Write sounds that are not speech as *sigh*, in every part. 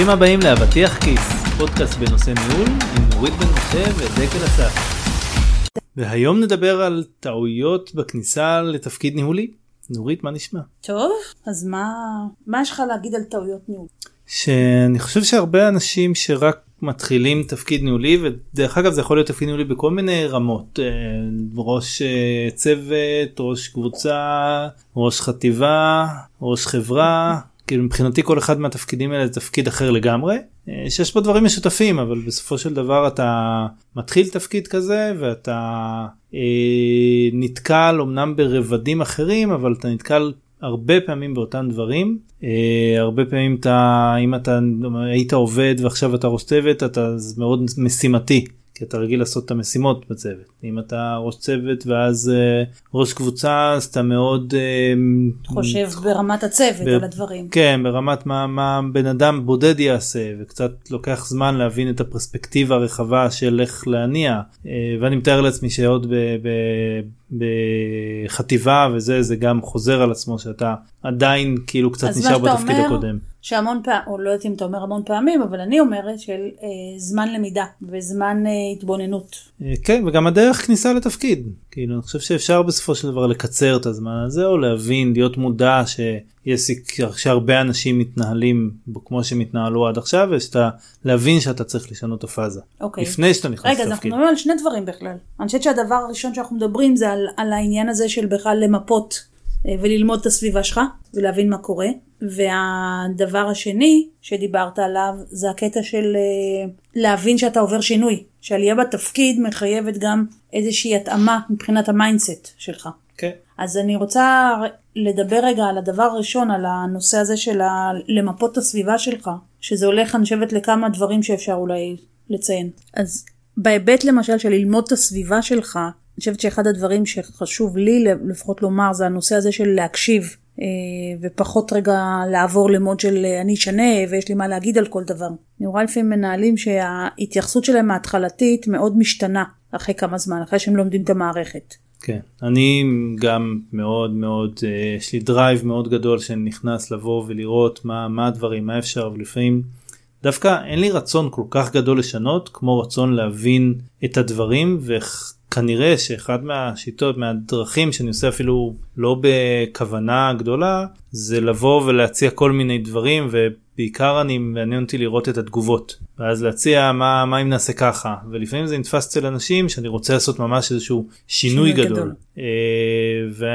ברוכים הבאים לאבטיח כיס, פודקאסט בנושא ניהול עם נורית בן משה ודקל אסף. והיום נדבר על טעויות בכניסה לתפקיד ניהולי. נורית, מה נשמע? טוב, אז מה, מה יש לך להגיד על טעויות ניהול? שאני חושב שהרבה אנשים שרק מתחילים תפקיד ניהולי ודרך אגב זה יכול להיות תפקיד ניהולי בכל מיני רמות אה, ראש אה, צוות ראש קבוצה ראש חטיבה ראש חברה כאילו מבחינתי כל אחד מהתפקידים האלה זה תפקיד אחר לגמרי. אה, שיש בו דברים משותפים אבל בסופו של דבר אתה מתחיל תפקיד כזה ואתה אה, נתקל אמנם ברבדים אחרים אבל אתה נתקל הרבה פעמים באותם דברים. אה, הרבה פעמים אתה אם אתה היית עובד ועכשיו אתה ראש צוות אתה מאוד משימתי כי אתה רגיל לעשות את המשימות בצוות אם אתה ראש צוות ואז אה, ראש קבוצה אז אתה מאוד אה, חושב ברמת הצוות ב- על הדברים. כן ברמת מה מה בן אדם בודד יעשה וקצת לוקח זמן להבין את הפרספקטיבה הרחבה של איך להניע אה, ואני מתאר לעצמי שעוד ב, ב, בחטיבה וזה זה גם חוזר על עצמו שאתה עדיין כאילו קצת נשאר בתפקיד אומר, הקודם. שהמון פעמים, או לא יודעת אם אתה אומר המון פעמים, אבל אני אומרת של אה, זמן למידה וזמן אה, התבוננות. אה, כן וגם הדרך כניסה לתפקיד כאילו אני חושב שאפשר בסופו של דבר לקצר את הזמן הזה או להבין להיות מודע שיש שהרבה אנשים מתנהלים כמו שהם התנהלו עד עכשיו ושאתה להבין שאתה צריך לשנות את הפאזה אוקיי. לפני שאתה נכנס רגע, אז אנחנו לתפקיד. מדברים על שני דברים בכלל. אני חושבת שהדבר הראשון שאנחנו מדברים זה על, על העניין הזה של בכלל למפות וללמוד את הסביבה שלך ולהבין מה קורה. והדבר השני שדיברת עליו זה הקטע של אה, להבין שאתה עובר שינוי. שעלייה בתפקיד מחייבת גם איזושהי התאמה מבחינת ה mindset שלך. כן. אז אני רוצה לדבר רגע על הדבר הראשון, על הנושא הזה של ה- למפות את הסביבה שלך, שזה הולך, אני חושבת, לכמה דברים שאפשר אולי לציין. אז בהיבט למשל של ללמוד את הסביבה שלך, חושבת שאחד הדברים שחשוב לי לפחות לומר זה הנושא הזה של להקשיב. אה, ופחות רגע לעבור ל mode של אה, אני אשנה ויש לי מה להגיד על כל דבר. אני רואה לפעמים מנהלים שההתייחסות שלהם ההתחלתית מאוד משתנה אחרי כמה זמן, אחרי שהם לומדים את המערכת. כן אני גם מאוד מאוד אה, יש לי drive מאוד גדול שאני נכנס לבוא ולראות מה מה הדברים מה אפשר ולפעמים דווקא אין לי רצון כל כך גדול לשנות כמו רצון להבין את הדברים וכנראה שאחד מהשיטות מהדרכים שאני עושה אפילו לא בכוונה גדולה זה לבוא ולהציע כל מיני דברים ובעיקר אני מעניין אותי לראות את התגובות ואז להציע מה מה אם נעשה ככה ולפעמים זה נתפס אצל אנשים שאני רוצה לעשות ממש איזשהו שינוי, שינוי גדול. גדול. אה, ו,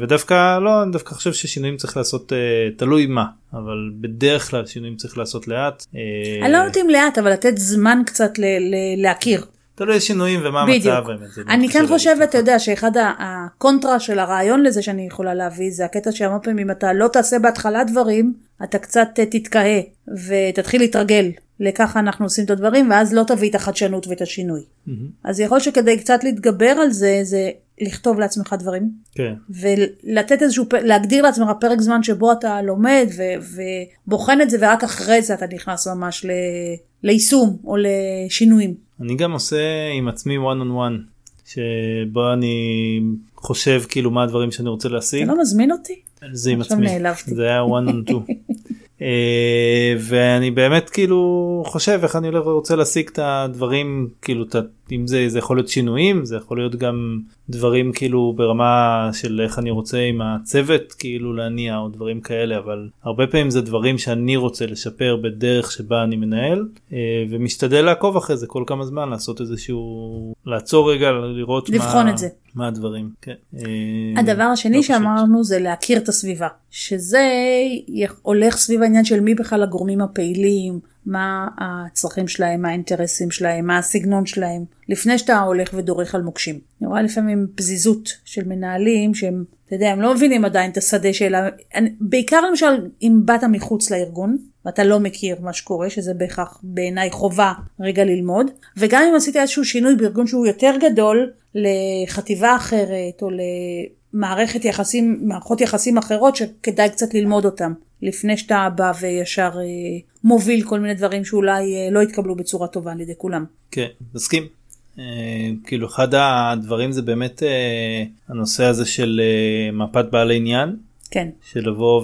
ודווקא לא אני דווקא חושב ששינויים צריך לעשות אה, תלוי מה אבל בדרך כלל שינויים צריך לעשות לאט. אה, אני לא יודעת אם לאט, אבל לתת זמן קצת ל- ל- להכיר. תלוי שינויים ומה בדיוק. המצב. האמת, זה אני כן חושבת. אתה יודע, שאחד הקונטרה של הרעיון לזה שאני יכולה להביא, זה הקטע שהרבה פעמים אם אתה לא תעשה בהתחלה דברים, אתה קצת אה, תתקהה ותתחיל להתרגל לככה אנחנו עושים את הדברים, ואז לא תביא את החדשנות ואת השינוי. מהמם. אז יכול שכדי קצת להתגבר על זה, זה לכתוב לעצמך דברים, כן. ולתת איזשהו, להגדיר לעצמך פרק זמן שבו אתה לומד ו- ובוחן את זה, ורק אחרי זה אתה נכנס ממש ל- ליישום או לשינויים. אני גם עושה עם עצמי one on one שבו אני חושב כאילו מה הדברים שאני רוצה להשיג. אתה לא מזמין אותי? זה עם עצמי. נעלבתי. זה היה one on two. *laughs* אה, ואני באמת כאילו חושב איך אני הולך ורוצה להשיג את הדברים כאילו את אם זה זה יכול להיות שינויים זה יכול להיות גם דברים כאילו ברמה של איך אני רוצה עם הצוות כאילו להניע או דברים כאלה אבל הרבה פעמים זה דברים שאני רוצה לשפר בדרך שבה אני מנהל אה, ומשתדל לעקוב אחרי זה כל כמה זמן לעשות איזשהו לעצור רגע לראות לבחון מה, את זה. מה הדברים. כן. אה, הדבר השני לא פשוט. שאמרנו זה להכיר את הסביבה, שזה הולך סביב העניין של מי בכלל הגורמים הפעילים, מה הצרכים שלהם, מה האינטרסים שלהם, מה הסגנון שלהם, לפני שאתה הולך ודורך על מוקשים. אני רואה לפעמים פזיזות של מנהלים שהם, אתה יודע, הם לא מבינים עדיין את השדה של ה... אני- בעיקר למשל אם באת מחוץ לארגון, ואתה לא מכיר מה שקורה, שזה בהכרח בעיניי חובה רגע ללמוד, וגם אם עשית איזשהו שינוי בארגון שהוא יותר גדול לחטיבה אחרת או למערכת יחסים, מערכות יחסים אחרות שכדאי קצת ללמוד אותם, לפני שאתה בא וישר אה, מוביל כל מיני דברים שאולי אה, לא יתקבלו בצורה טובה על ידי כולם. כן, מסכים. אה, כאילו אחד הדברים זה באמת אה, הנושא הזה של אה, מפת בעלי עניין. כן. של לבוא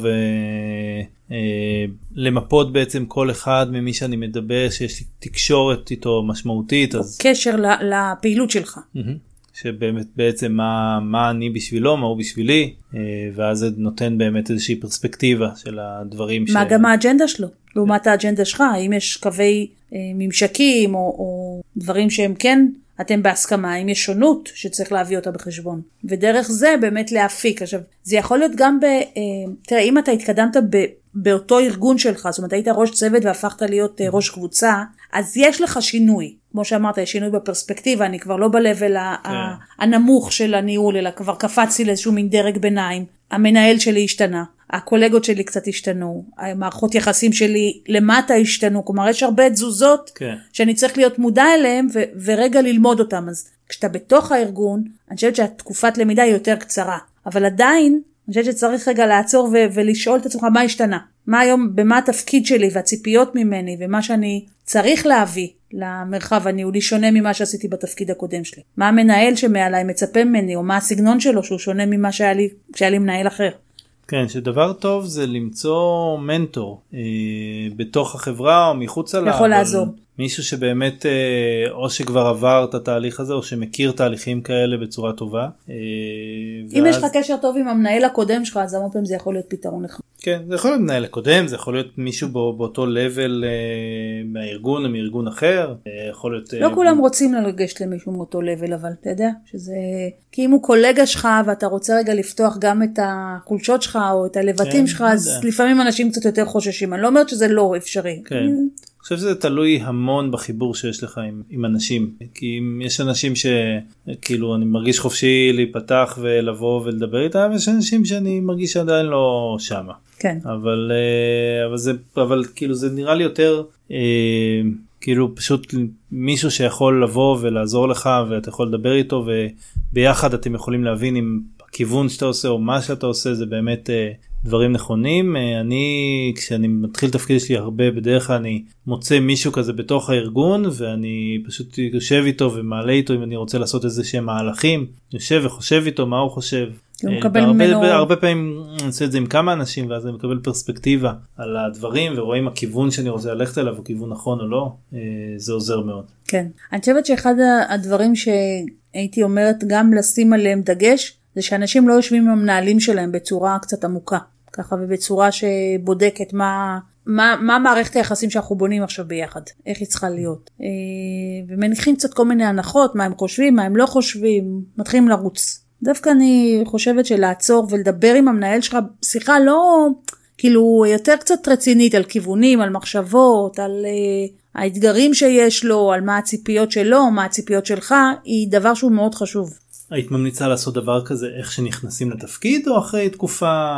ולמפות בעצם כל אחד ממי שאני מדבר, שיש לי תקשורת איתו משמעותית, אז... קשר לפעילות שלך. מהמם. שבאמת בעצם מה, מה אני בשבילו, מה הוא בשבילי, אה, ואז זה נותן באמת איזושהי פרספקטיבה של הדברים מה גם האג'נדה שלו, לעומת האג'נדה שלך, האם יש קווי אה, ממשקים או, או דברים שהם כן, אתם בהסכמה, האם יש שונות שצריך להביא אותה בחשבון. ודרך זה באמת להפיק. עכשיו, זה יכול להיות גם ב... אה, תראה, אם אתה התקדמת ב... באותו ארגון שלך, זאת אומרת היית ראש צוות והפכת להיות אה, ראש קבוצה, אז יש לך שינוי. כמו שאמרת, יש שינוי בפרספקטיבה, אני כבר לא ב-level כן. הנמוך של הניהול, אלא כבר קפצתי לאיזשהו מין דרג ביניים. המנהל שלי השתנה, הקולגות שלי קצת השתנו, המערכות יחסים שלי למטה השתנו, כלומר יש הרבה תזוזות כן. שאני צריך להיות מודע אליהם ו- ורגע ללמוד אותם. אז כשאתה בתוך הארגון, אני חושבת שהתקופת למידה היא יותר קצרה, אבל עדיין, אני חושבת שצריך רגע לעצור ו- ולשאול את עצמך מה השתנה. מה היום, במה התפקיד שלי והציפיות ממני ומה שאני צריך להביא למרחב הניהולי שונה ממה שעשיתי בתפקיד הקודם שלי. מה המנהל שמעליי מצפה ממני, או מה הסגנון שלו שהוא שונה ממה שהיה לי כשהיה לי מנהל אחר. כן, שדבר טוב זה למצוא מנטור אה, בתוך החברה או מחוצה לה. יכול אבל לעזור. מישהו שבאמת אה, או שכבר עבר את התהליך הזה או שמכיר תהליכים כאלה בצורה טובה. אה, אם יש ואז- לך קשר טוב עם המנהל הקודם שלך, אז הרבה פעמים זה יכול להיות פתרון לך. כן, זה יכול להיות מנהל הקודם, זה יכול להיות מישהו בא, באותו לבל אה, מהארגון או מארגון אחר, יכול להיות... לא כולם רוצים לגשת למישהו מאותו לבל, אבל אתה יודע שזה... כי אם הוא קולגה שלך ואתה רוצה רגע לפתוח גם את החולשות שלך או את הלבטים כן, שלך, לא אז יודע. לפעמים אנשים קצת יותר חוששים. אני לא אומרת שזה לא אפשרי. כן. חושב שזה תלוי המון בחיבור שיש לך עם, עם אנשים כי אם יש אנשים שכאילו אני מרגיש חופשי להיפתח ולבוא ולדבר איתם יש אנשים שאני מרגיש שעדיין לא שמה כן. אבל אה, אבל זה אבל כאילו זה נראה לי יותר אה, כאילו פשוט מישהו שיכול לבוא ולעזור לך ואתה יכול לדבר איתו וביחד אתם יכולים להבין אם הכיוון שאתה עושה או מה שאתה עושה זה באמת אה, דברים נכונים אה, אני כשאני מתחיל תפקיד שלי הרבה בדרך כלל אני מוצא מישהו כזה בתוך הארגון ואני פשוט יושב איתו ומעלה איתו אם אני רוצה לעשות איזה שהם מהלכים יושב וחושב איתו מה הוא חושב. הוא אה, מקבל ממנו- הרבה פעמים אני עושה את זה עם כמה אנשים ואז אני מקבל פרספקטיבה על הדברים ורואים הכיוון שאני רוצה ללכת אליו הוא כיוון נכון או לא אה, זה עוזר מאוד. כן. אני חושבת שאחד הדברים שהייתי אומרת גם לשים עליהם דגש, זה שאנשים לא יושבים עם המנהלים שלהם בצורה קצת עמוקה. ככה ובצורה שבודקת מה, מה, מה מערכת היחסים שאנחנו בונים עכשיו ביחד, איך היא צריכה להיות. אה, ומניחים קצת כל מיני הנחות, מה הם חושבים, מה הם לא חושבים, מתחילים לרוץ. דווקא אני חושבת שלעצור ולדבר עם המנהל שלך, שיחה לא כאילו יותר קצת רצינית על כיוונים, על מחשבות, על uh, האתגרים שיש לו, על מה הציפיות שלו, מה הציפיות שלך, היא דבר שהוא מאוד חשוב. היית ממליצה לעשות דבר כזה איך שנכנסים לתפקיד או אחרי תקופה?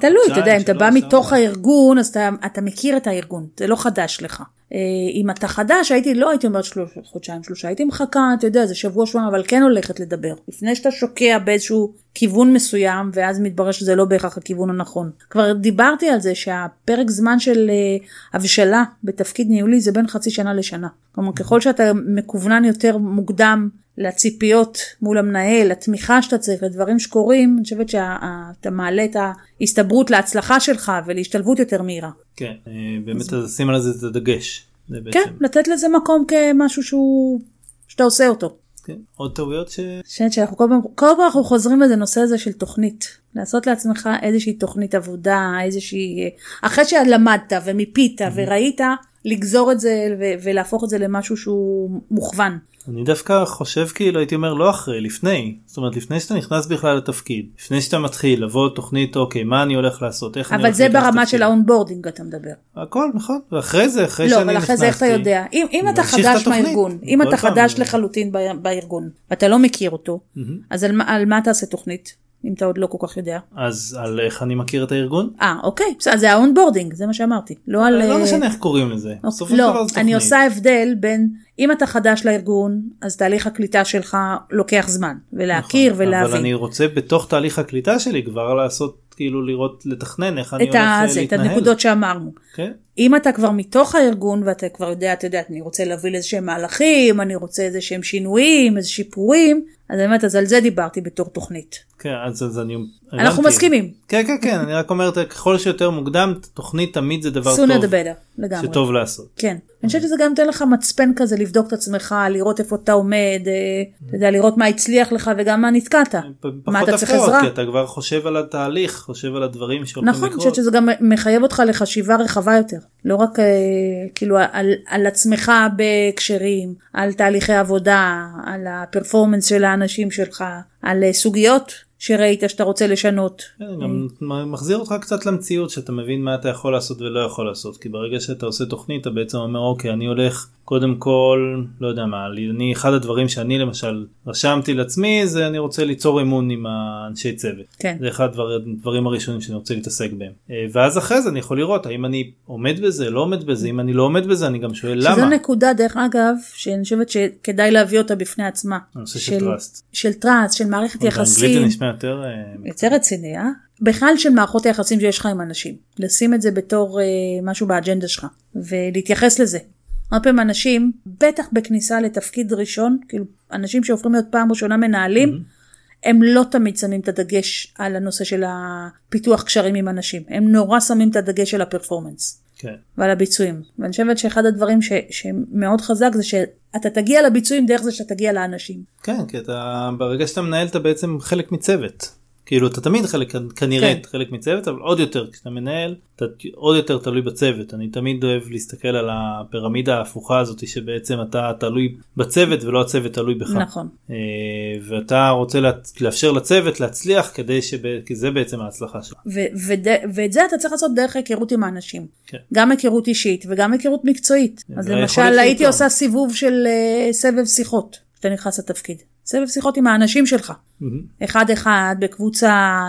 תלוי, אתה יודע, אם אתה בא? מתוך הארגון, אז אתה, אתה מכיר את הארגון, זה לא חדש לך. אה, אם אתה חדש, הייתי, לא הייתי אומרת שלוש, חודשיים שלושה, הייתי מחכה, אתה יודע, זה שבוע שבועיים, אבל כן הולכת לדבר. לפני שאתה שוקע באיזשהו כיוון מסוים, ואז מתברר שזה לא בהכרח הכיוון הנכון. כבר דיברתי על זה שהפרק זמן של אה, הבשלה בתפקיד ניהולי זה בין חצי שנה לשנה. כלומר, ככל שאתה מקוונן יותר מוקדם לציפיות מול המנהל, לתמיכה שאתה צריך, לדברים שקורים, אני חושבת שאתה מעלה את ההסתברות להצלחה שלך ולהשתלבות יותר מהירה. כן, אה, באמת אז שים על זה את הדגש. כן, לתת לזה מקום כמשהו שהוא, שאתה עושה אותו. כן. עוד טעויות ש... אני חושבת שאנחנו כל פעם, כל פעם אנחנו חוזרים לזה נושא הזה של תוכנית. לעשות לעצמך איזושהי תוכנית עבודה, איזושהי, אחרי שלמדת ומיפית וראית, לגזור את זה ו- ולהפוך את זה למשהו שהוא מוכוון. אני דווקא חושב כאילו הייתי אומר לא אחרי לפני זאת אומרת לפני שאתה נכנס בכלל לתפקיד לפני שאתה מתחיל לבוא תוכנית אוקיי מה אני הולך לעשות איך אני אבל הולך זה להיכנס ברמה לתפקיד. של ה onboarding אתה מדבר. הכל נכון ואחרי זה אחרי לא, שאני אבל אחרי זה איך אתה נכנסתי, יודע? אם, אם אתה חדש. מהארגון, אם אתה. חדש לחלוטין בארגון, ואתה לא מכיר אותו, אז על, על מה תעשה תוכנית? אם אתה עוד לא כל כך יודע. אז על איך אני מכיר את הארגון אה, אוקיי, בסדר, זה ה onboarding, זה מה שאמרתי. לא על... לא אה, משנה איך קוראים לזה של לא, אני. עושה הבדל בין אם אתה חדש לארגון, אז תהליך הקליטה שלך לוקח זמן, ולהכיר נכון, אבל ולהבין. אני רוצה בתוך תהליך הקליטה שלי כבר לעשות כאילו לראות לתכנן איך אני את, הולך זה, אה, את להתנהל. הנקודות שאמרנו. כן. אם אתה כבר מתוך הארגון ואתה כבר יודע, אתה יודע, אני רוצה להביא לאיזה שהם מהלכים, אני רוצה איזה שהם שינויים, איזה שיפורים, אז באמת, אז על זה דיברתי בתור תוכנית. כן, אז, אז אני, אנחנו. מסכימים. כן כן כן אני רק אומר ככל שיותר מוקדם תוכנית תמיד זה דבר טוב לגמרי. שטוב לעשות. כן. אני חושבת שזה גם ייתן לך מצפן כזה לבדוק את עצמך, לראות איפה אתה עומד, אה, אתה יודע, לראות מה הצליח לך וגם מה נתקעת. מה פחות אתה צריך עזרה? כי אתה כבר חושב על התהליך חושב על הדברים שהולכים נכון, אני לקרות. חושבת שזה גם מחייב אותך לחשיבה רחבה יותר. לא רק אה, כאילו על, על עצמך בהקשרים, על תהליכי עבודה, על הפרפורמנס של האנשים שלך, על אה, סוגיות שראית שאתה רוצה לשנות. כן, גם מחזיר אותך קצת למציאות שאתה מבין מה אתה יכול לעשות ולא יכול לעשות כי ברגע שאתה עושה תוכנית אתה בעצם אומר אוקיי אני הולך קודם כל לא יודע מה אני אחד הדברים שאני למשל רשמתי לעצמי זה אני רוצה ליצור אמון עם האנשי צוות כן. זה אחד הדבר- הדברים הראשונים שאני רוצה להתעסק בהם אה, ואז אחרי זה אני יכול לראות האם אני עומד בזה לא עומד בזה אם אני לא עומד בזה אני גם שואל שזו למה נקודה דרך אגב שאני חושבת שכדאי להביא אותה בפני עצמה. הנושא של trust. של trust, של מערכת זה יחסים. יותר אה, יותר רציני, אה? בכלל של מערכות היחסים שיש לך עם אנשים. לשים את זה בתור אה, משהו באג'נדה שלך, ולהתייחס לזה. הרבה פעמים אנשים, בטח בכניסה לתפקיד ראשון, כאילו אנשים שהופכים להיות פעם ראשונה מנהלים, הם לא תמיד שמים את הדגש על הנושא של הפיתוח קשרים עם אנשים. הם נורא שמים את הדגש על הפרפורמנס. כן. ועל הביצועים. ואני חושבת שאחד הדברים ש, שמאוד חזק זה שאתה תגיע לביצועים דרך זה שאתה תגיע לאנשים. כן, כי אתה ברגע שאתה מנהל אתה בעצם חלק מצוות. כאילו אתה תמיד חלק כנראה כן. חלק מצוות אבל עוד יותר כשאתה מנהל אתה עוד יותר תלוי בצוות אני תמיד אוהב להסתכל על הפירמידה ההפוכה הזאת שבעצם אתה תלוי בצוות ולא הצוות תלוי בך. נכון. אה, ואתה רוצה לה- לאפשר לצוות להצליח כדי שב... כי זה בעצם ההצלחה שלך. ו- ואת זה אתה צריך לעשות דרך היכרות עם האנשים. כן. גם היכרות אישית וגם היכרות מקצועית. אז והיכולת למשל. הייתי עושה סיבוב של אה, סבב שיחות כשאתה נכנס לתפקיד. סבב שיחות עם האנשים שלך. אחד אחד בקבוצה.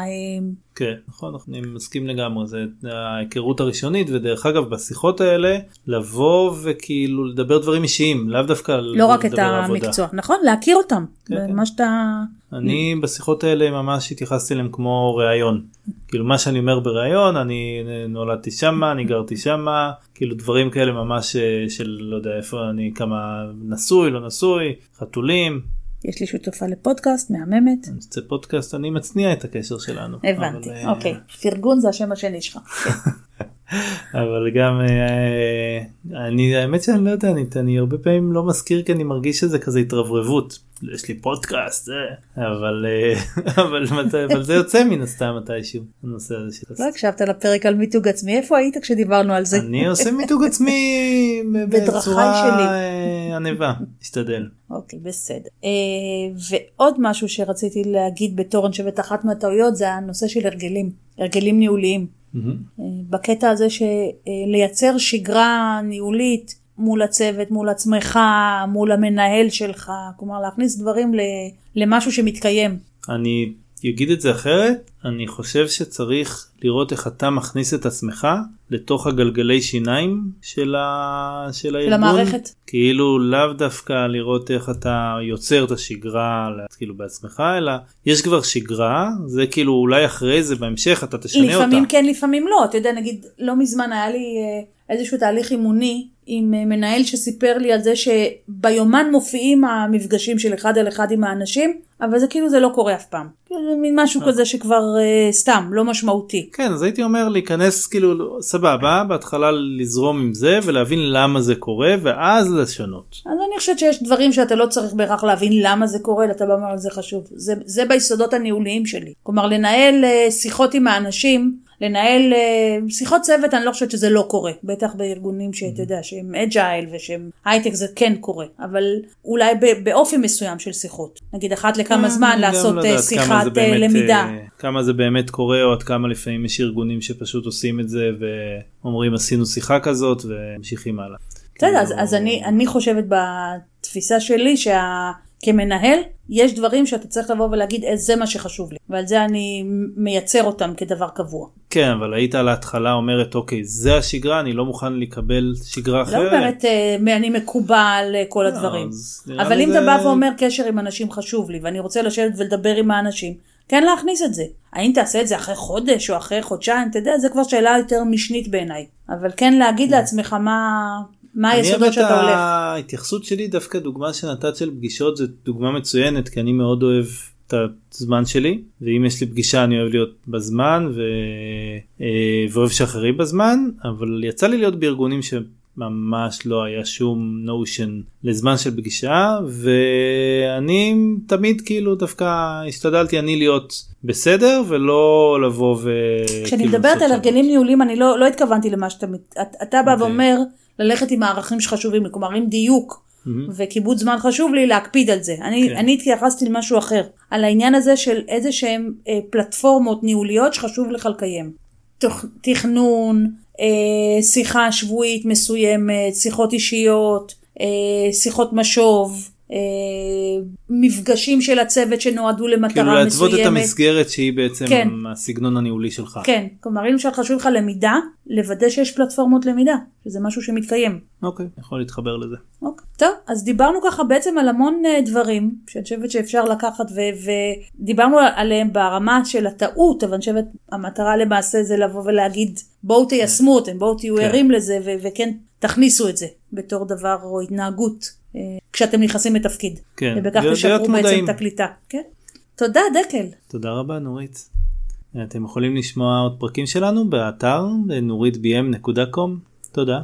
כן נכון אני מסכים לגמרי זה ההיכרות הראשונית ודרך אגב בשיחות האלה לבוא וכאילו לדבר דברים אישיים לאו דווקא לא רק את לדבר על עבודה. המקצוע. נכון? להכיר אותם. כן, כן. מה שאתה... אני בשיחות האלה ממש התייחסתי אליהם כמו ראיון כאילו מה שאני אומר בראיון אני נולדתי שמה אני גרתי שמה כאילו דברים כאלה ממש אה, של לא יודע איפה אני כמה נשוי לא נשוי חתולים יש לי שותפה לפודקאסט מהממת. עושה פודקאסט אני מצניע את הקשר שלנו הבנתי. אבל, אה, אוקיי. פרגון זה השם השני שלך. *laughs* אבל גם אה, אני האמת שאני לא יודע אני, אני הרבה פעמים לא מזכיר כי אני מרגיש שזה כזה התרברבות יש לי פודקאסט זה אבל אה, *laughs* אבל, אבל זה יוצא מן הסתם מתישהו הנושא הזה של לא הקשבת לפרק על מיתוג עצמי, איפה היית כשדיברנו על זה? אני עושה מיתוג עצמי *laughs* בצורה. אה, ענווה משתדל. אוקיי, בסדר. אה, ועוד משהו שרציתי להגיד בתור, אני חושבת אחת מהטעויות זה הנושא של הרגלים, הרגלים ניהוליים. מהמם. אה, בקטע הזה שלייצר שגרה ניהולית מול הצוות, מול עצמך, מול המנהל שלך, כלומר להכניס דברים למשהו שמתקיים. אני אגיד את זה אחרת אני חושב שצריך לראות איך אתה מכניס את עצמך לתוך הגלגלי שיניים של, ה... של הארגון. המערכת. כאילו לאו דווקא לראות איך אתה יוצר את השגרה כאילו בעצמך אלא יש כבר שגרה זה כאילו אולי אחרי זה בהמשך אתה תשנה לפעמים אותה. כן, לפעמים לא. אתה יודע, נגיד, לא מזמן היה לי אה, איזשהו תהליך אימוני עם אה, מנהל שסיפר לי על זה שביומן מופיעים המפגשים של אחד על אחד עם האנשים, אבל זה כאילו זה לא קורה אף פעם. כאילו זה מין משהו כזה שכבר אה, סתם, לא משמעותי. כן אז הייתי אומר להיכנס כאילו סבבה בהתחלה לזרום עם זה ולהבין למה זה קורה ואז לשנות. אז אני חושבת שיש דברים שאתה לא צריך בהכרח להבין למה זה קורה, אלא אתה בא ואומר זה חשוב. זה, זה ביסודות הניהוליים שלי. כלומר, לנהל אה, שיחות עם האנשים, לנהל אה, שיחות צוות, אני לא חושבת שזה לא קורה. בטח בארגונים שאתה יודע, שהם agile ושהם הייטק זה כן קורה. אבל אולי באופי מסוים של שיחות. נגיד אחת לכמה זמן גם לעשות לדעת אה, שיחת אה, למידה. כמה זה באמת קורה או עד כמה לפעמים יש ארגונים שפשוט עושים את זה ואומרים עשינו שיחה כזאת וממשיכים הלאה. בסדר, אז, כאילו, אז אני, חושבת בתפיסה שלי שכמנהל, יש דברים שאתה צריך לבוא ולהגיד, "אה, זה מה שחשוב לי, ועל זה אני מייצר אותם כדבר קבוע. כן אבל היית על ההתחלה אומרת אוקיי זה השגרה אני לא מוכן לקבל שגרה לא אחרת. אומרת, אה, אני מקובל אה, כל הדברים. אז נראה אבל אם זה- אתה בא ואומר קשר עם אנשים חשוב לי, ואני רוצה לשבת ולדבר עם האנשים, כן להכניס את זה. האם תעשה את זה אחרי חודש או אחרי חודשיים, אתה יודע, זה כבר שאלה יותר משנית בעיניי. אבל כן להגיד לעצמך מה, מה אני היסודות אוהב את שאתה הולך. ההתייחסות שלי דווקא דוגמה שנתת של פגישות זה דוגמה מצוינת כי אני מאוד אוהב את הזמן שלי ואם יש לי פגישה אני אוהב להיות בזמן ו... אה, ואוהב שאחרים בזמן אבל יצא לי להיות בארגונים שממש לא היה שום נושן לזמן של פגישה ואני תמיד כאילו דווקא השתדלתי אני להיות בסדר ולא לבוא ו... כשאני כאילו מדברת על. הרגלים ניהולים אני לא, לא התכוונתי למה שאתה, מת- את- אתה בא אוקיי. ואומר ללכת עם הערכים שחשובים לי, כלומר עם דיוק מהמם. וכיבוד זמן חשוב לי להקפיד על זה. אני, כן. אני התייחסתי למשהו אחר, על העניין הזה של איזה שהם אה, פלטפורמות ניהוליות שחשוב לך לקיים. תכנון, שיחה שבועית מסוימת, שיחות אישיות, אה, שיחות משוב. אה, מפגשים של הצוות שנועדו למטרה כאילו להתוות מסוימת. את המסגרת שהיא בעצם כן. הסגנון הניהולי שלך. כן, כלומר אם למשל חשוב לך למידה, לוודא שיש פלטפורמות למידה, שזה משהו שמתקיים. אוקיי, יכול להתחבר לזה. אוקיי. טוב, אז דיברנו ככה בעצם על המון אה, דברים, שאני חושבת שאפשר לקחת, ו- ודיברנו עליהם ברמה של הטעות, אבל אני חושבת המטרה למעשה זה לבוא ולהגיד, בואו תיישמו אותם, בואו תהיו כן. ערים לזה, ו- וכן, תכניסו את זה בתור דבר או התנהגות, אה, כשאתם נכנסים לתפקיד. כן, ובכך תשפרו בעצם מודעים. את הקליטה. כן? תודה, דקל. תודה רבה נורית. אתם יכולים לשמוע עוד פרקים שלנו באתר נוריתbm.com. תודה.